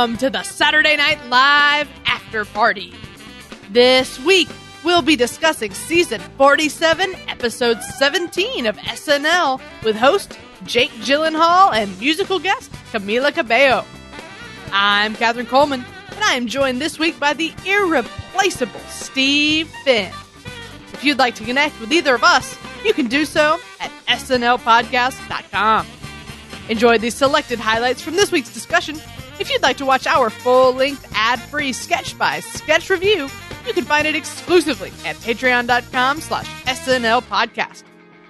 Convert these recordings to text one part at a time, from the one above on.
Welcome to the Saturday Night Live After Party. This week, we'll be discussing season 47, episode 17 of SNL with host Jake Gyllenhaal and musical guest Camila Cabello. I'm Katherine Coleman, and I am joined this week by the irreplaceable Steve Finn. If you'd like to connect with either of us, you can do so at snlpodcast.com. Enjoy these selected highlights from this week's discussion. If you'd like to watch our full-length, ad-free sketch by sketch review, you can find it exclusively at patreon.com slash SNL podcast.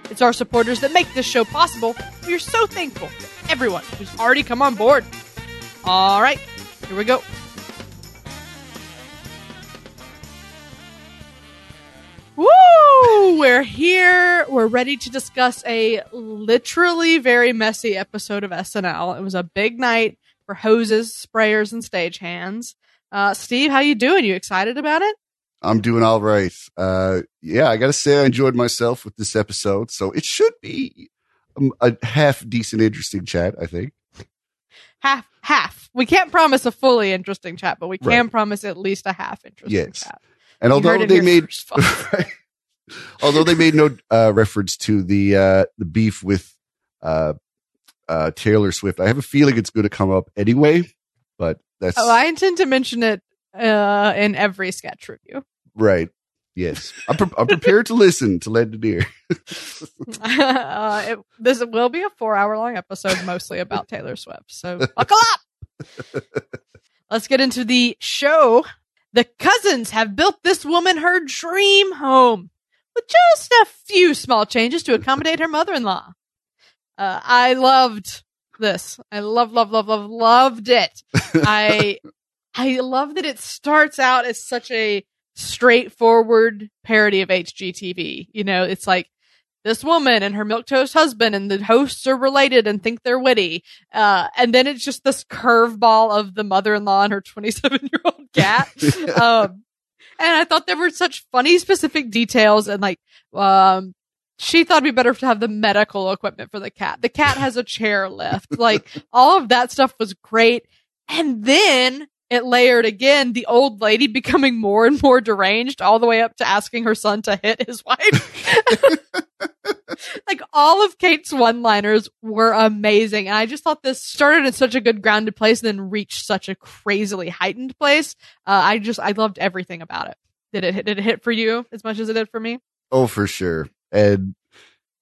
It's our supporters that make this show possible. We are so thankful to everyone who's already come on board. All right, here we go. Woo! We're here. We're ready to discuss a literally very messy episode of SNL. It was a big night for hoses, sprayers, and stagehands. Uh, Steve, how you doing? You excited about it? I'm doing all right. Uh, yeah, I gotta say I enjoyed myself with this episode, so it should be um, a half decent, interesting chat. I think Half, half. We can't promise a fully interesting chat, but we can Right. promise at least a half interesting Yes. chat. and You although they made although they made no uh, reference to the uh, the beef with uh, uh, Taylor Swift, I have a feeling it's going to come up anyway. But that's oh, I intend to mention it uh, in every sketch review. right. Yes, I'm, pre- I'm prepared to listen to lend an ear. uh, it, this will be a four-hour-long episode, mostly about Taylor Swift. So buckle up. Let's get into the show. The cousins have built this woman her dream home with just a few small changes to accommodate her mother-in-law. Uh, I loved this. I love, love, love, love, loved it. I, I love that it starts out as such a straightforward parody of HGTV. You know, it's like this woman and her milk toast husband and the hosts are related and think they're witty. Uh, and then it's just this curveball of the mother-in-law and her 27 year old cat. um, and I thought there were such funny specific details and like, um, she thought it'd be better to have the medical equipment for the cat. The cat has a chair lift. Like all of that stuff was great. And then it layered again the old lady becoming more and more deranged all the way up to asking her son to hit his wife. like all of Kate's one liners were amazing. And I just thought this started in such a good grounded place and then reached such a crazily heightened place. Uh, I just, I loved everything about it. Did it, did it hit for you as much as it did for me? Oh, for sure. And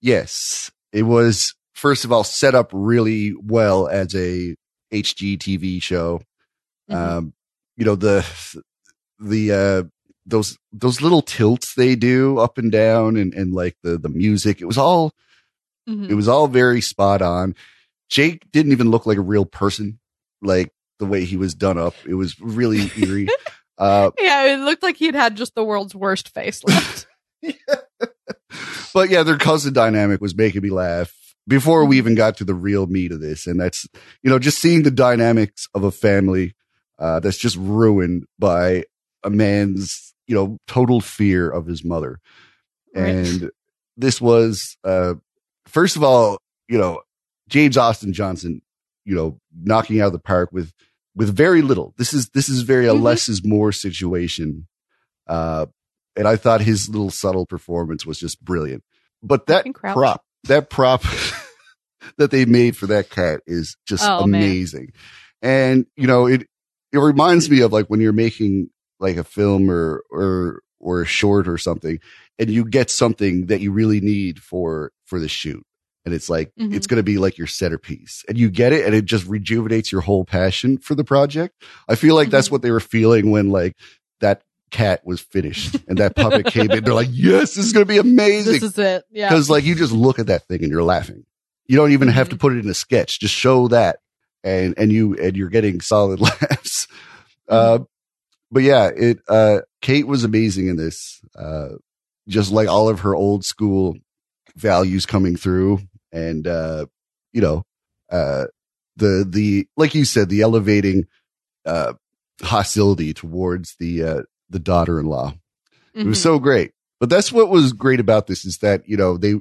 yes, it was first of all set up really well as a HGTV show. Mhm. Um, you know the the uh those those little tilts they do up and down and and like the the music. It was all Mhm. it was all very spot on. Jake didn't even look like a real person, like the way he was done up. It was really eerie. uh, Yeah, it looked like he'd had just the world's worst facelift. but yeah, their cousin dynamic was making me laugh before we even got to the real meat of this. And that's, you know, just seeing the dynamics of a family, uh, that's just ruined by a man's, you know, total fear of his mother. Right. And this was, uh, first of all, you know, James Austin Johnson, you know, knocking out of the park with, with very little. This is, this is very a Mhm. less is more situation. Uh, and I thought his little subtle performance was just brilliant. But that prop, that prop that they made for that cat is just Oh, man. amazing. And you know, it it reminds me of like when you're making like a film or or or a short or something, and you get something that you really need for for the shoot. And it's like Mhm. it's going to be like your centerpiece, and you get it, and it just rejuvenates your whole passion for the project. I feel like that's Mhm. what they were feeling when like cat was finished and that puppet came in. They're like, "Yes, this is going to be amazing." This is it. Yeah. because like you just look at that thing and you're laughing. You don't even have to Mhm. put it in a sketch. Just show that, and and you and you're getting solid laughs. Uh, but yeah, it. Uh, Kate was amazing in this. Uh, just like all of her old school values coming through, and uh, you know, uh, the the like you said, the elevating uh hostility towards the uh the daughter-in-law. It was Mhm. so great. But that's what was great about this is that, you know, they,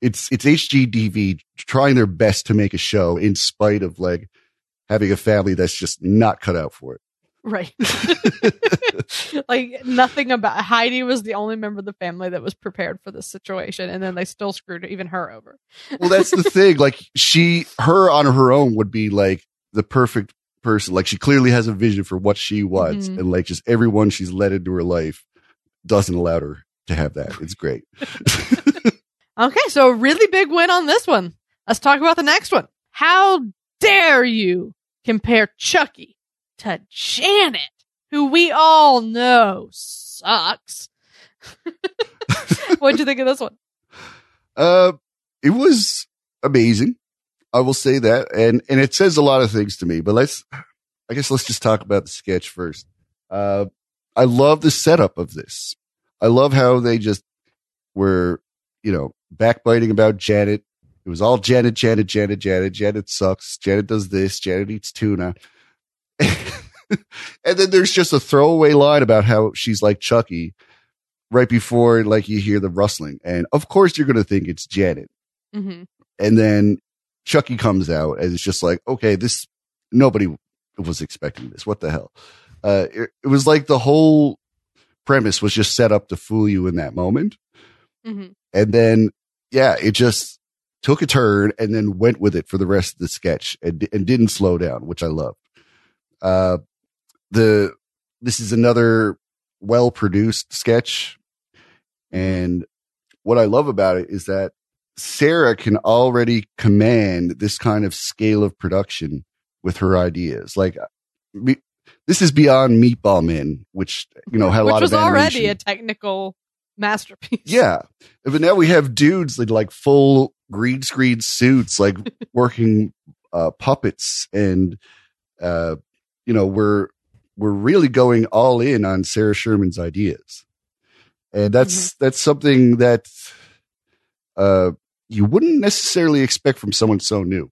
it's, it's HGTV trying their best to make a show in spite of like having a family that's just not cut out for it. Right. like nothing about Heidi was the only member of the family that was prepared for this situation, and then they still screwed even her over. well, that's the thing. Like she, her on her own would be like the perfect person. Like she clearly has a vision for what she wants, Mhm. and like just everyone she's let into her life doesn't allow her to have that. It's great. Okay, so a really big win on this one. Let's talk about the next one. How dare you compare Chucky to Janet, who we all know sucks? What'd you think of this one? Uh, it was amazing. I will say that, and and it says a lot of things to me. But let's, I guess, let's just talk about the sketch first. Uh, I love the setup of this. I love how they just were, you know, backbiting about Janet. It was all Janet, Janet, Janet, Janet. Janet sucks. Janet does this. Janet eats tuna. and then there's just a throwaway line about how she's like Chucky right before like you hear the rustling. And of course you're going to think it's Janet. Mm-hmm. And then Chucky comes out and it's just like, okay, this, nobody was expecting this. What the hell? Uh, it, it was like the whole premise was just set up to fool you in that moment. Mm-hmm. And then, yeah, it just took a turn and then went with it for the rest of the sketch and, and didn't slow down, which I loved. Uh, the, this is another well produced sketch. And what I love about it is that Sarah can already command this kind of scale of production with her ideas. Like, me, this is beyond Meatball Men, which, you know, had a Which lot was of was already a technical masterpiece. Yeah. But now we have dudes like, like full green screen suits, like working uh, puppets. And, uh, you know, we're, we're really going all in on Sarah Sherman's ideas. And that's, that's something that, uh, you wouldn't necessarily expect from someone so new.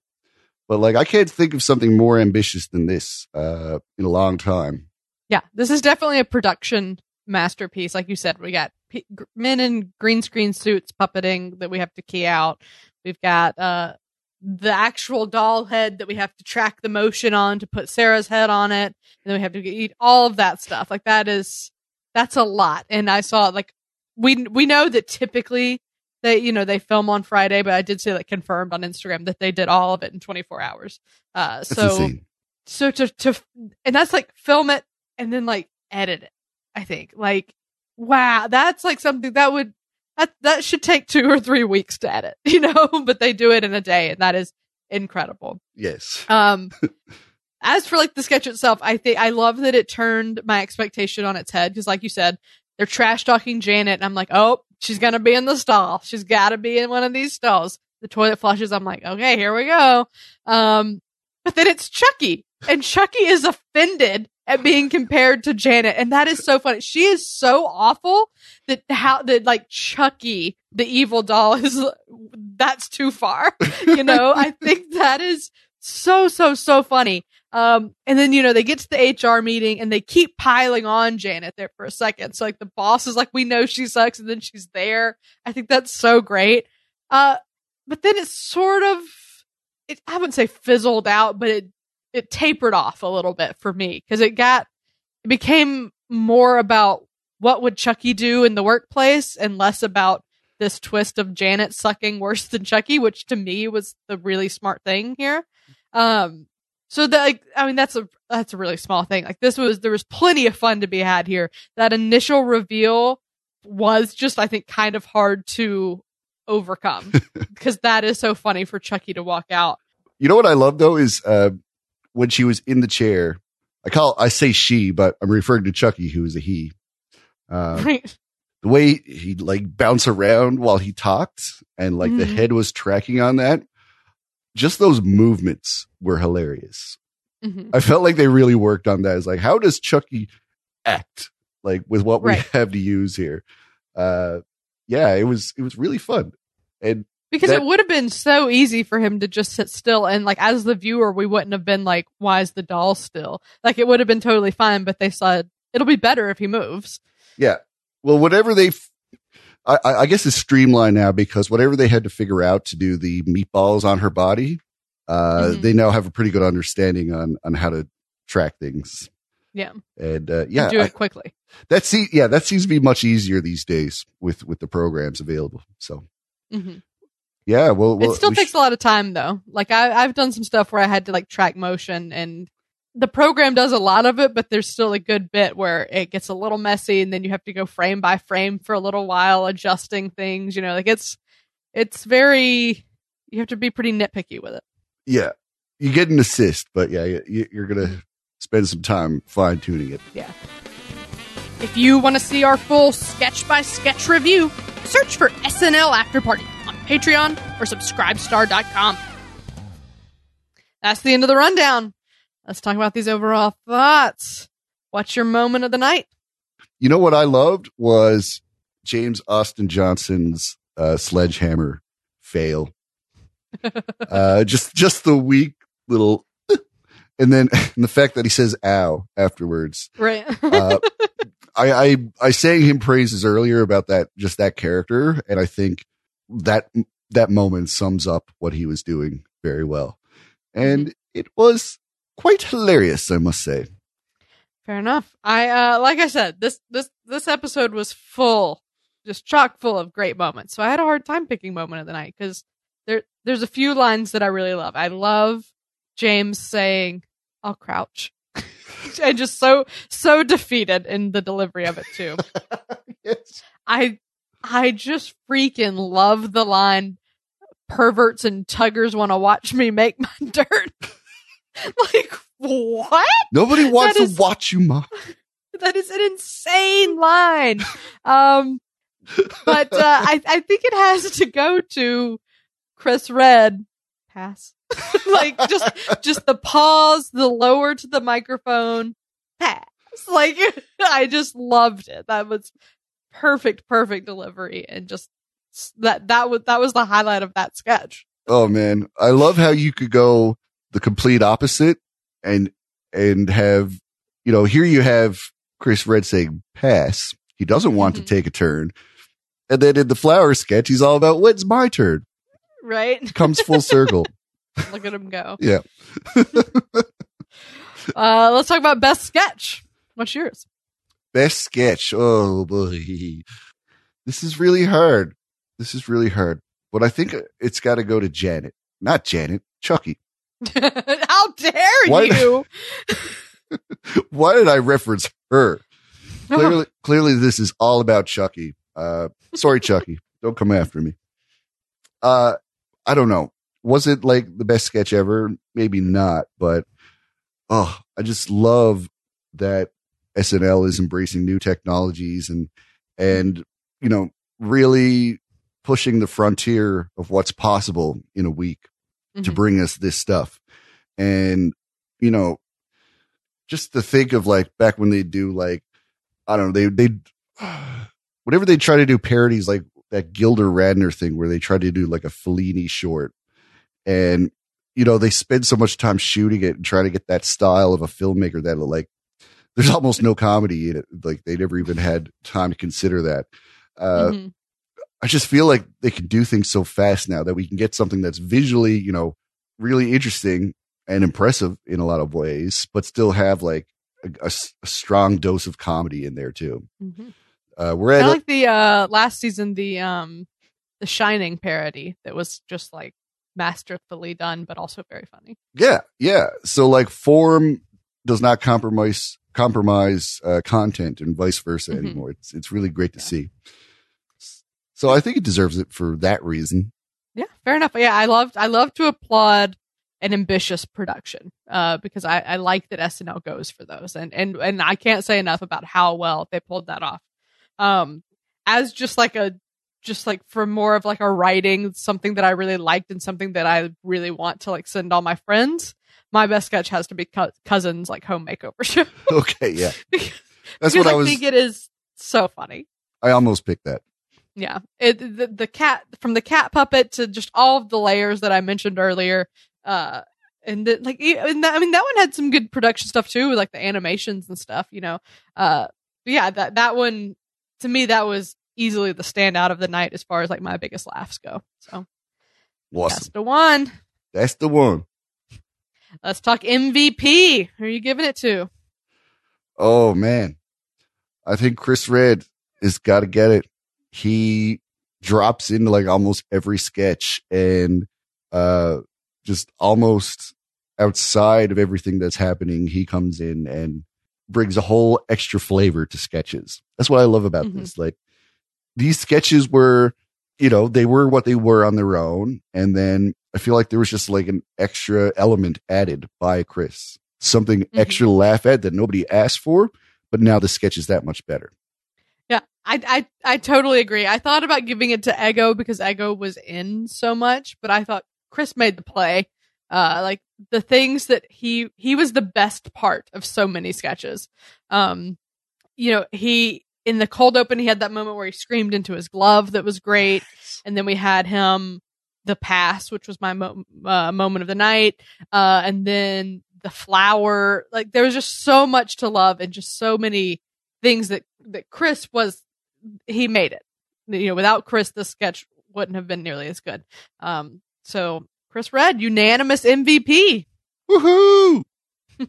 But like, I can't think of something more ambitious than this, uh, in a long time. Yeah, this is definitely a production masterpiece. Like you said, we got p- men in green screen suits puppeting that we have to key out. We've got uh, the actual doll head that we have to track the motion on to put Sarah's head on it, and then we have to eat all of that stuff. Like that is that's a lot. And I saw like we we know that typically they you know they film on Friday, but I did see like confirmed on Instagram that they did all of it in 24 hours. Uh, That's so insane. so to to and that's like film it and then like edit it i think like wow that's like something that would that that should take two or three weeks to edit you know but they do it in a day and that is incredible Yes. um as for like the sketch itself i think i love that it turned my expectation on its head because like you said they're trash talking janet and i'm like oh she's gonna be in the stall. She's gotta be in one of these stalls. The toilet flushes. I'm like okay here we go. Um but then it's chucky and chucky is offended at being compared to janet and that is so funny. She is so awful that how that like chucky the evil doll is that's too far you know? I think that is so so so funny um and then you know they get to the hr meeting and they keep piling on janet there for a second. So like the boss is like we know she sucks and then she's there. I think that's so great. Uh but then it's sort of it i wouldn't say fizzled out but it it tapered off a little bit for me because it got it became more about what would chucky do in the workplace and less about this twist of janet sucking worse than chucky which to me was the really smart thing here. Um so that like i mean that's a that's a really small thing like this was there was plenty of fun to be had here that initial reveal was just i think kind of hard to overcome because that is so funny for chucky to walk out You know what I love though is uh, when she was in the chair. I call I say she, but I'm referring to Chucky, who is a he. Uh, right the way he'd like bounce around while he talked, and like the Mhm. head was tracking on that. Just those movements were hilarious. Mhm. I felt like they really worked on that. It's like, how does Chucky act like with what we Right. have to use here? Uh, yeah, it was it was really fun, and Because That- it would have been so easy for him to just sit still and like as the viewer we wouldn't have been like, why is the doll still? Like it would have been totally fine, but they said it'll be better if he moves. Yeah. Well, whatever they, f- I, I I guess it's streamlined now because whatever they had to figure out to do the meatballs on her body, uh, Mhm. they now have a pretty good understanding on on how to track things. Yeah. And uh, yeah, do I- it quickly. that see, yeah, that seems to be much easier these days with with the programs available. So hmm yeah, well, well it still we takes sh- a lot of time though. Like I, I've done some stuff where I had to like track motion and the program does a lot of it, but there's still a good bit where it gets a little messy and then you have to go frame by frame for a little while adjusting things, you know, like it's, it's very, you have to be pretty nitpicky with it. yeah, you get an assist, but yeah, you, you're gonna spend some time fine tuning it. Yeah. If you want to see our full sketch by sketch review, search for SNL After Party on Patreon or subscribestar.com. That's the end of the rundown. Let's talk about these overall thoughts. What's your moment of the night? You know what I loved was James Austin Johnson's uh, sledgehammer fail. uh, just just the weak little, and then and the fact that he says "ow" afterwards. Right. Uh, I, I I sang him praises earlier about that just that character, and I think that that moment sums up what he was doing very well, and it was quite hilarious, I must say. Fair enough. I uh like I said, this this this episode was full, just chock full of great moments. So I had a hard time picking moment of the night because there there's a few lines that I really love. I love James saying, "I'll crouch," and just so so defeated in the delivery of it too. yes. I I just freaking love the line perverts and tuggers want to watch me make my dirt. like what? Nobody wants is- to watch you, mom. That is an insane line. Um but uh I I think it has to go to Chris Redd pass. like just just the pause, the lower to the microphone pass. Like I just loved it. That was perfect perfect delivery and just that that was that was the highlight of that sketch. Oh man, I love how you could go the complete opposite and and have you know here you have Chris Redd saying pass. He doesn't want Mhm. to take a turn, and then in the flower sketch, he's all about when's my turn. Right? Comes full circle. Look at him go. Yeah. Uh let's talk about best sketch. What's yours? Best sketch. Oh boy, this is really hard. This is really hard. But I think it's got to go to Janet, not Janet, Chucky. How dare Why- you? Why did I reference her? clearly, clearly this is all about Chucky. Uh, sorry, Chucky. Don't come after me. Uh, I don't know. Was it like the best sketch ever? Maybe not, but oh, I just love that SNL is embracing new technologies and, and, you know, really pushing the frontier of what's possible in a week to Mhm. bring us this stuff. And, you know, just to think of like back when they do like, I don't know, they, they, whenever they try to do parodies like that Gilda Radner thing where they try to do like a Fellini short and, you know, they spend so much time shooting it and trying to get that style of a filmmaker that like, there's almost no comedy in it. Like they never even had time to consider that. Uh, Mhm. I just feel like they can do things so fast now that we can get something that's visually, you know, really interesting and impressive in a lot of ways, but still have like a strong dose of comedy in there too. Mhm. Uh, we're at like the uh last season, the um the Shining parody that was just like masterfully done, but also very funny. yeah, yeah. So like form does not compromise compromise uh, content and vice versa Mhm. anymore. It's it's really great to Yeah. see. So I think it deserves it for that reason. Yeah, fair enough. Yeah, I loved I love to applaud an ambitious production uh, because I, I like that SNL goes for those, and and and I can't say enough about how well they pulled that off. Um, as just like a just like for more of like a writing something that I really liked and something that I really want to like send all my friends. My best sketch has to be Co- cousins like home makeover show. Okay, yeah. That's because what I I was. think it is so funny. I almost picked that. Yeah, it the, the cat from the cat puppet to just all of the layers that I mentioned earlier. Uh, and the, like, and that, I mean, that one had some good production stuff too, like the animations and stuff. You know, uh, yeah, that that one to me that was easily the standout of the night as far as like my biggest laughs go. So Awesome. that's the one. That's the one. Let's talk MVP. Who are you giving it to? Oh man. I think Chris Redd has got to get it. He drops into like almost every sketch and uh just almost outside of everything that's happening, he comes in and brings a whole extra flavor to sketches. That's what I love about Mhm. this. Like these sketches were, you know, they were what they were on their own. And then I feel like there was just like an extra element added by Chris, something Mhm. extra to laugh at that nobody asked for. But now the sketch is that much better. Yeah, I, I I totally agree. I thought about giving it to Ego because Ego was in so much, but I thought Chris made the play. Uh, like the things that he he was the best part of so many sketches. Um, you know, he in the cold open he had that moment where he screamed into his glove that was great, and then we had him the pass, which was my mo- uh, moment of the night, uh, and then the flower. Like there was just so much to love and just so many things that that Chris was he made it. You know, without Chris, the sketch wouldn't have been nearly as good. Um, so Chris Redd, unanimous MVP. Woohoo!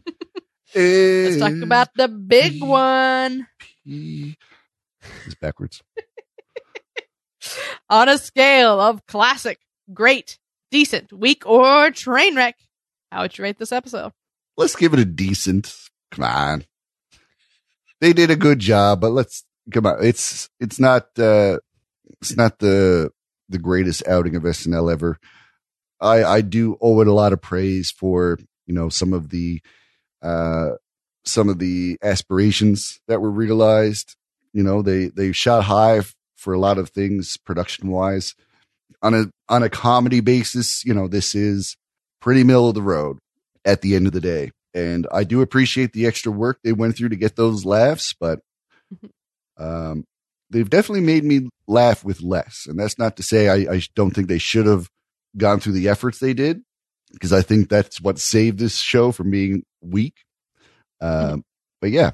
Let's talk about the big one It's backwards. on a scale of classic, great, decent, weak, or train wreck. How would you rate this episode? Let's give it a decent. Come on. They did a good job, but let's come on. It's it's not uh it's not the the greatest outing of SNL ever. I I do owe it a lot of praise for, you know, some of the uh some of the aspirations that were realized. You know, they they shot high for a lot of things production wise. On a on a comedy basis, you know, this is pretty middle of the road at the end of the day. And I do appreciate the extra work they went through to get those laughs, but um, they've definitely made me laugh with less. And that's not to say I, I don't think they should have gone through the efforts they did, because I think that's what saved this show from being weak. Um, but yeah,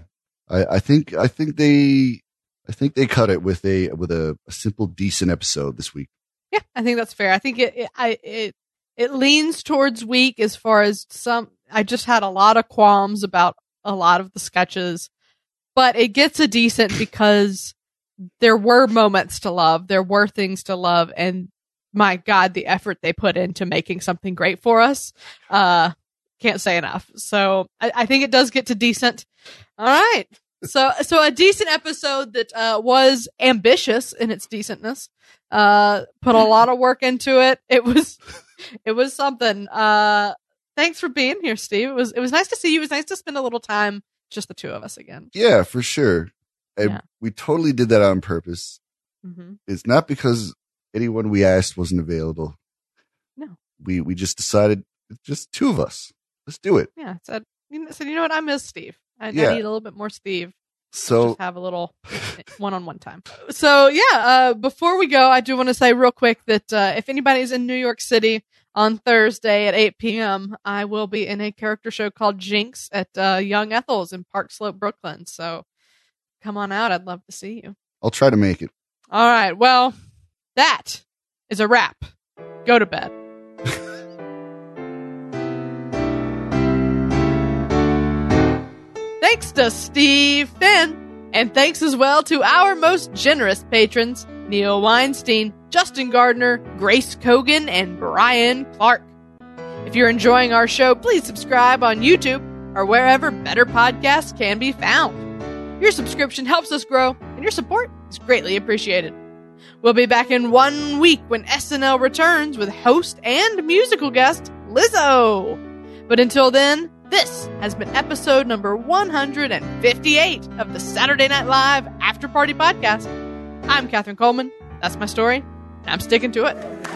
I, I think I think they I think they cut it with a with a, a simple decent episode this week. Yeah, I think that's fair. I think it, it I it it leans towards weak as far as some I just had a lot of qualms about a lot of the sketches, but it gets a decent because there were moments to love, there were things to love and my god, the effort they put into making something great for us. Uh can't say enough. So I, I think it does get to decent. All right. So so a decent episode that uh was ambitious in its decentness uh put a lot of work into it it was it was something uh thanks for being here steve it was it was nice to see you it was nice to spend a little time just the two of us again Yeah, for sure. And Yeah. we totally did that on purpose. mm-hmm. It's not because anyone we asked wasn't available. No. We we just decided just two of us. Let's do it. yeah I said you know, said you know what i miss steve I, I need a little bit more steve So just have a little one-on-one time. So yeah, uh, before we go, I do want to say real quick that uh, if anybody's in New York City on Thursday at 8 p.m., I will be in a character show called Jinx at uh, Young Ethel's in Park Slope, Brooklyn. So come on out. I'd love to see you. I'll try to make it. All right. Well, that is a wrap. Go to bed. Thanks to Steve Finn. And thanks as well to our most generous patrons Neil Weinstein, Justin Gardner, Grace Kogan, and Brian Clark. If you're enjoying our show, please subscribe on YouTube or wherever better podcasts can be found. Your subscription helps us grow, and your support is greatly appreciated. We'll be back in one week when SNL returns with host and musical guest Lizzo. But until then, this has been episode number 158 of the Saturday Night Live After Party Podcast. I'm Katherine Coleman. That's my story, I'm sticking to it.